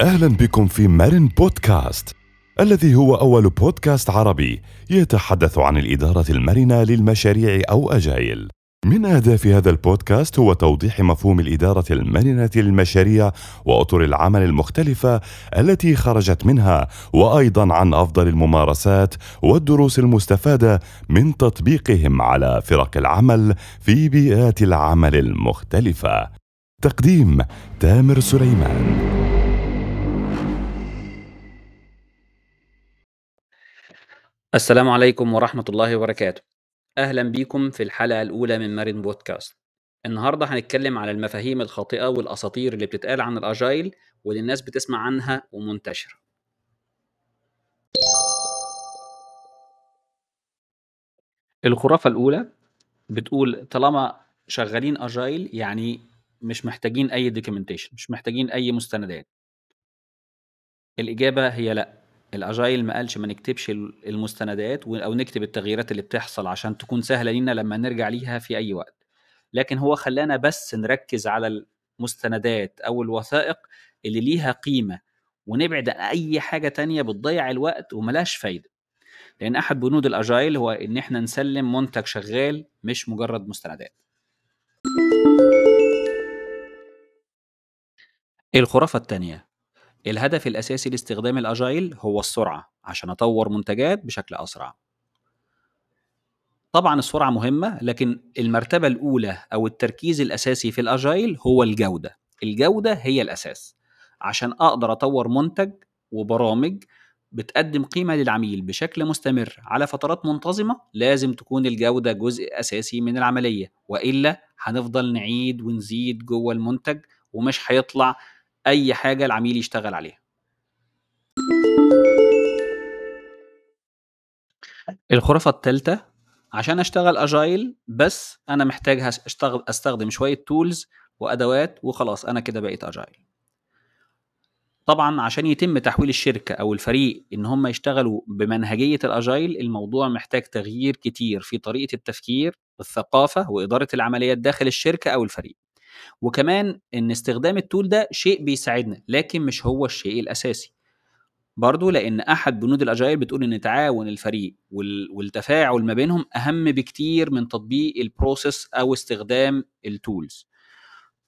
أهلا بكم في مارن بودكاست الذي هو أول بودكاست عربي يتحدث عن الإدارة المرنه للمشاريع أو أجايل. من أهداف هذا البودكاست هو توضيح مفهوم الإدارة المرنه للمشاريع وأطر العمل المختلفة التي خرجت منها وأيضا عن أفضل الممارسات والدروس المستفادة من تطبيقهم على فرق العمل في بيئات العمل المختلفة. تقديم تامر سليمان. السلام عليكم ورحمة الله وبركاته. أهلا بيكم في الحلقة الأولى من مارين بودكاست. النهاردة هنتكلم على المفاهيم الخاطئة والأساطير اللي بتتقال عن الأجايل واللي الناس بتسمع عنها ومنتشرة. الخرافة الأولى بتقول طالما شغالين أجايل يعني مش محتاجين أي دوكيومنتيشن مش محتاجين أي مستندات. الإجابة هي لأ. الأجايل ما قالش ما نكتبش المستندات أو نكتب التغييرات اللي بتحصل عشان تكون سهلة لينا لما نرجع ليها في أي وقت. لكن هو خلانا بس نركز على المستندات أو الوثائق اللي ليها قيمة ونبعد عن أي حاجة تانية بتضيع الوقت وملاش فايدة. لأن أحد بنود الأجايل هو إن إحنا نسلم منتج شغال مش مجرد مستندات. الخرافة الثانية الهدف الأساسي لاستخدام الأجايل هو السرعة عشان أطور منتجات بشكل أسرع. طبعا السرعة مهمة لكن المرتبة الأولى أو التركيز الأساسي في الأجايل هو الجودة. الجودة هي الأساس. عشان أقدر أطور منتج وبرامج بتقدم قيمة للعميل بشكل مستمر على فترات منتظمة لازم تكون الجودة جزء أساسي من العملية وإلا هنفضل نعيد ونزيد جوه المنتج ومش هيطلع أي حاجة العميل يشتغل عليها. الخرافة الثالثه عشان أشتغل أجايل بس أنا محتاج أستخدم شوية تولز وأدوات وخلاص أنا كده بقيت Agile. طبعا عشان يتم تحويل الشركة أو الفريق إن هم يشتغلوا بمنهجية ال Agile الموضوع محتاج تغيير كتير في طريقة التفكير الثقافة وإدارة العمليات داخل الشركة أو الفريق. وكمان إن استخدام ال tool ده شيء بيساعدنا لكن مش هو الشيء الأساسي. برضو لأن أحد بنود ال Agile بتقول إن تعاون الفريق والتفاعل ما بينهم أهم بكتير من تطبيق ال process أو استخدام ال tools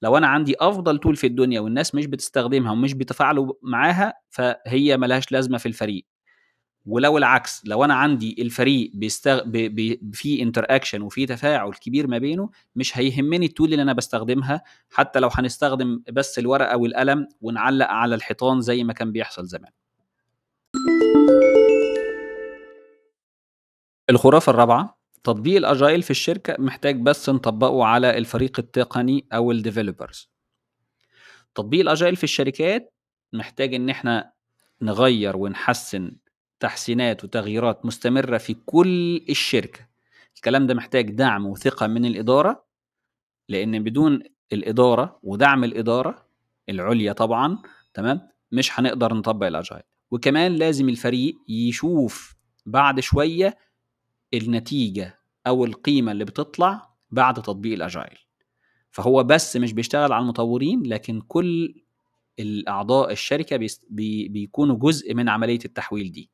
لو أنا عندي أفضل tool في الدنيا والناس مش بتستخدمها ومش بيتفاعلوا معاها فهي ملهاش لازمة في الفريق. ولو العكس لو أنا عندي الفريق بيستغ... بي... بي... في interaction وفي تفاعل كبير ما بينه مش هيهمني ال tool اللي أنا بستخدمها حتى لو هنستخدم بس الورقة والقلم ونعلق على الحيطان زي ما كان بيحصل زمان. الخرافة الرابعة تطبيق الأجايل في الشركة محتاج بس نطبقه على الفريق التقني أو الديفلوبرز تطبيق الأجايل في الشركات محتاج إن إحنا نغير ونحسن تحسينات وتغييرات مستمرة في كل الشركة. الكلام ده محتاج دعم وثقة من الإدارة لأن بدون الإدارة ودعم الإدارة العليا طبعا تمام؟ مش هنقدر نطبق الأجايل وكمان لازم الفريق يشوف بعد شوية النتيجة أو القيمة اللي بتطلع بعد تطبيق الأجايل فهو بس مش بيشتغل على المطورين لكن كل الأعضاء الشركة بيكونوا جزء من عملية التحويل دي.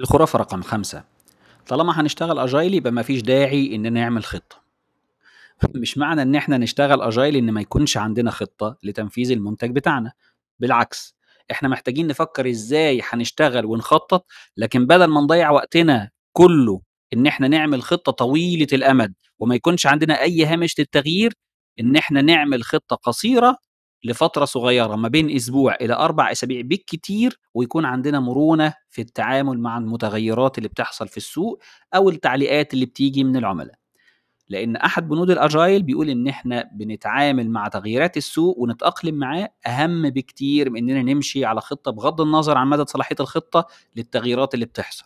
الخرافة رقم خمسة. طالما هنشتغل اجايل يبقى مفيش داعي إننا نعمل خطة. مش معنى إن إحنا نشتغل اجايل إن ما يكونش عندنا خطة لتنفيذ المنتج بتاعنا. بالعكس إحنا محتاجين نفكر إزاي هنشتغل ونخطط لكن بدل ما نضيع وقتنا كله إن إحنا نعمل خطة طويلة الأمد وما يكونش عندنا أي هامش للتغيير إن إحنا نعمل خطة قصيرة لفترة صغيرة ما بين أسبوع إلى أربع أسابيع بالكتير ويكون عندنا مرونة في التعامل مع المتغيرات اللي بتحصل في السوق أو التعليقات اللي بتيجي من العملاء. لأن أحد بنود الأجايل بيقول إن إحنا بنتعامل مع تغييرات السوق ونتأقلم معاه أهم بكتير من إننا نمشي على خطة بغض النظر عن مدى صلاحية الخطة للتغييرات اللي بتحصل.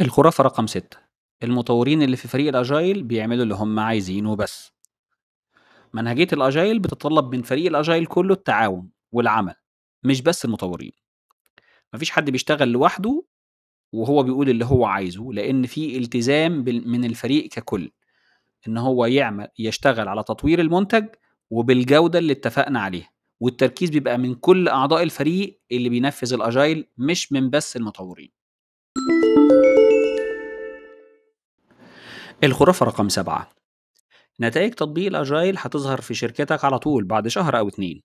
الخرافة رقم ستة. المطورين اللي في فريق الاجايل بيعملوا اللي هم عايزينه بس. منهجية الاجايل بتتطلب من فريق الاجايل كله التعاون والعمل مش بس المطورين. مفيش حد بيشتغل لوحده وهو بيقول اللي هو عايزه لأن في التزام من الفريق ككل إن هو يعمل يشتغل على تطوير المنتج وبالجودة اللي اتفقنا عليها. والتركيز بيبقى من كل أعضاء الفريق اللي بينفذ الاجايل مش من بس المطورين. الخرافة رقم سبعة. نتائج تطبيق الأجايل هتظهر في شركتك على طول بعد شهر أو اتنين.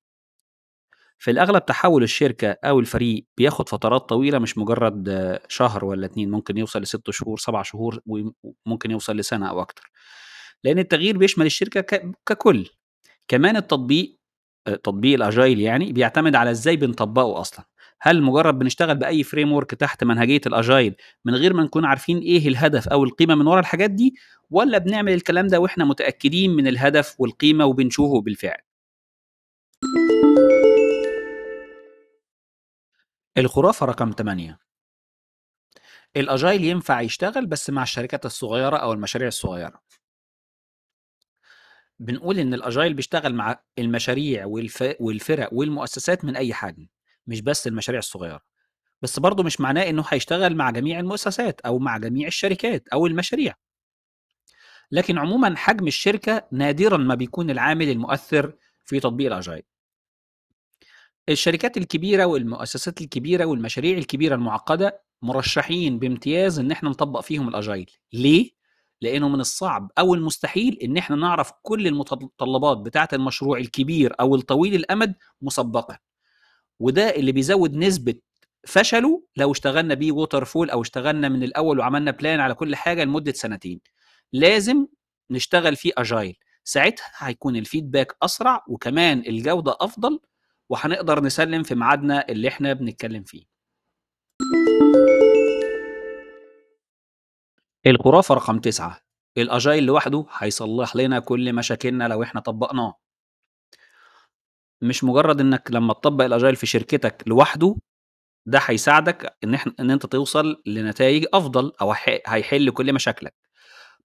في الأغلب تحول الشركة أو الفريق بياخد فترات طويلة مش مجرد شهر ولا اتنين ممكن يوصل لست شهور سبع شهور وممكن يوصل لسنة أو أكتر. لأن التغيير بيشمل الشركة ككل. كمان التطبيق تطبيق الأجايل يعني بيعتمد على إزاي بنطبقه أصلا. هل مجرد بنشتغل بأي فريم ورك تحت منهجية الأجايل من غير ما نكون عارفين إيه الهدف أو القيمة من ورا الحاجات دي ولا بنعمل الكلام ده وإحنا متأكدين من الهدف والقيمة وبنشوفه بالفعل؟ الخرافة رقم 8 الأجايل ينفع يشتغل بس مع الشركات الصغيرة أو المشاريع الصغيرة. بنقول إن الأجايل بيشتغل مع المشاريع والف... والفرق والمؤسسات من أي حجم. مش بس المشاريع الصغيرة بس برضه مش معناه إنه هيشتغل مع جميع المؤسسات أو مع جميع الشركات أو المشاريع. لكن عموما حجم الشركة نادرا ما بيكون العامل المؤثر في تطبيق الأجايل الشركات الكبيرة والمؤسسات الكبيرة والمشاريع الكبيرة المعقدة مرشحين بامتياز إن إحنا نطبق فيهم ال Agile. ليه؟ لأنه من الصعب أو المستحيل إن إحنا نعرف كل المتطلبات بتاعة المشروع الكبير أو الطويل الأمد مسبقا. وده اللي بيزود نسبة فشله لو اشتغلنا بيه waterfall أو اشتغلنا من الأول وعملنا plan على كل حاجة لمدة سنتين. لازم نشتغل فيه Agile ساعتها هيكون الفيدباك أسرع وكمان الجودة أفضل وهنقدر نسلم في ميعادنا اللي إحنا بنتكلم فيه. الخرافة رقم تسعة. الأجايل لوحده هيصلح لنا كل مشاكلنا لو إحنا طبقناه. مش مجرد إنك لما تطبق الأجايل في شركتك لوحده ده هيساعدك إن إحنا إن أنت توصل لنتائج أفضل أو هي- هيحل كل مشاكلك.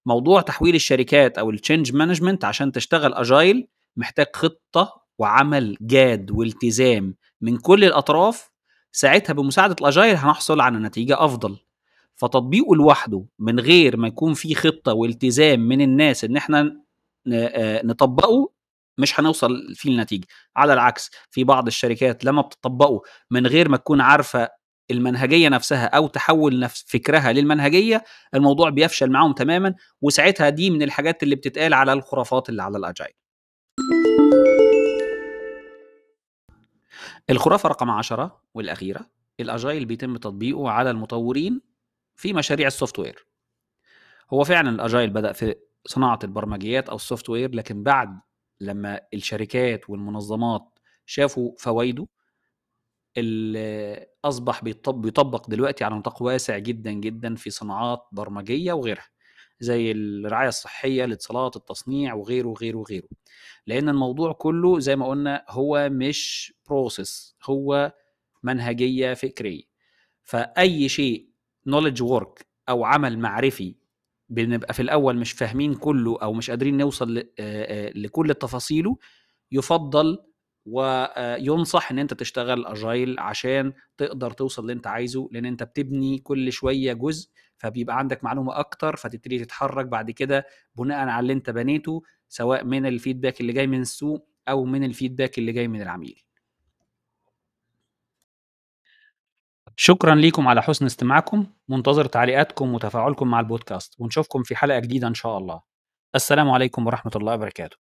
موضوع تحويل الشركات أو ال change management عشان تشتغل Agile محتاج خطة وعمل جاد والتزام من كل الأطراف. ساعتها بمساعدة ال Agile هنحصل على نتيجة أفضل. فتطبيقه لوحده من غير ما يكون في خطة والتزام من الناس إن إحنا نطبقه مش هنوصل فيه لنتيجه على العكس في بعض الشركات لما بتطبقه من غير ما تكون عارفة المنهجية نفسها أو تحول نفس فكرها للمنهجية الموضوع بيفشل معاهم تماما وساعتها دي من الحاجات اللي بتتقال على الخرافات اللي على ال Agile الخرافة رقم عشرة والأخيرة ال Agile بيتم تطبيقه على المطورين في مشاريع ال software. هو فعلا ال Agile بدأ في صناعة البرمجيات أو ال software لكن بعد لما الشركات والمنظمات شافوا فوائده اللي أصبح بيطبق, دلوقتي على نطاق واسع جدا جدا في صناعات برمجية وغيرها زي الرعاية الصحية الاتصالات التصنيع وغيره وغيره وغيره. لأن الموضوع كله زي ما قلنا هو مش process هو منهجية فكرية. فأي شيء knowledge work أو عمل معرفي بنبقى في الأول مش فاهمين كله أو مش قادرين نوصل لكل تفاصيله يفضل وينصح إن أنت تشتغل Agile عشان تقدر توصل اللي أنت عايزه لأن أنت بتبني كل شوية جزء فبيبقى عندك معلومة أكتر فتبتدي تتحرك بعد كده بناء على اللي أنت بنيته سواء من الفيدباك اللي جاي من السوق أو من الفيدباك اللي جاي من العميل. شكرا ليكم على حسن استماعكم منتظر تعليقاتكم وتفاعلكم مع البودكاست ونشوفكم في حلقة جديدة إن شاء الله. السلام عليكم ورحمة الله وبركاته.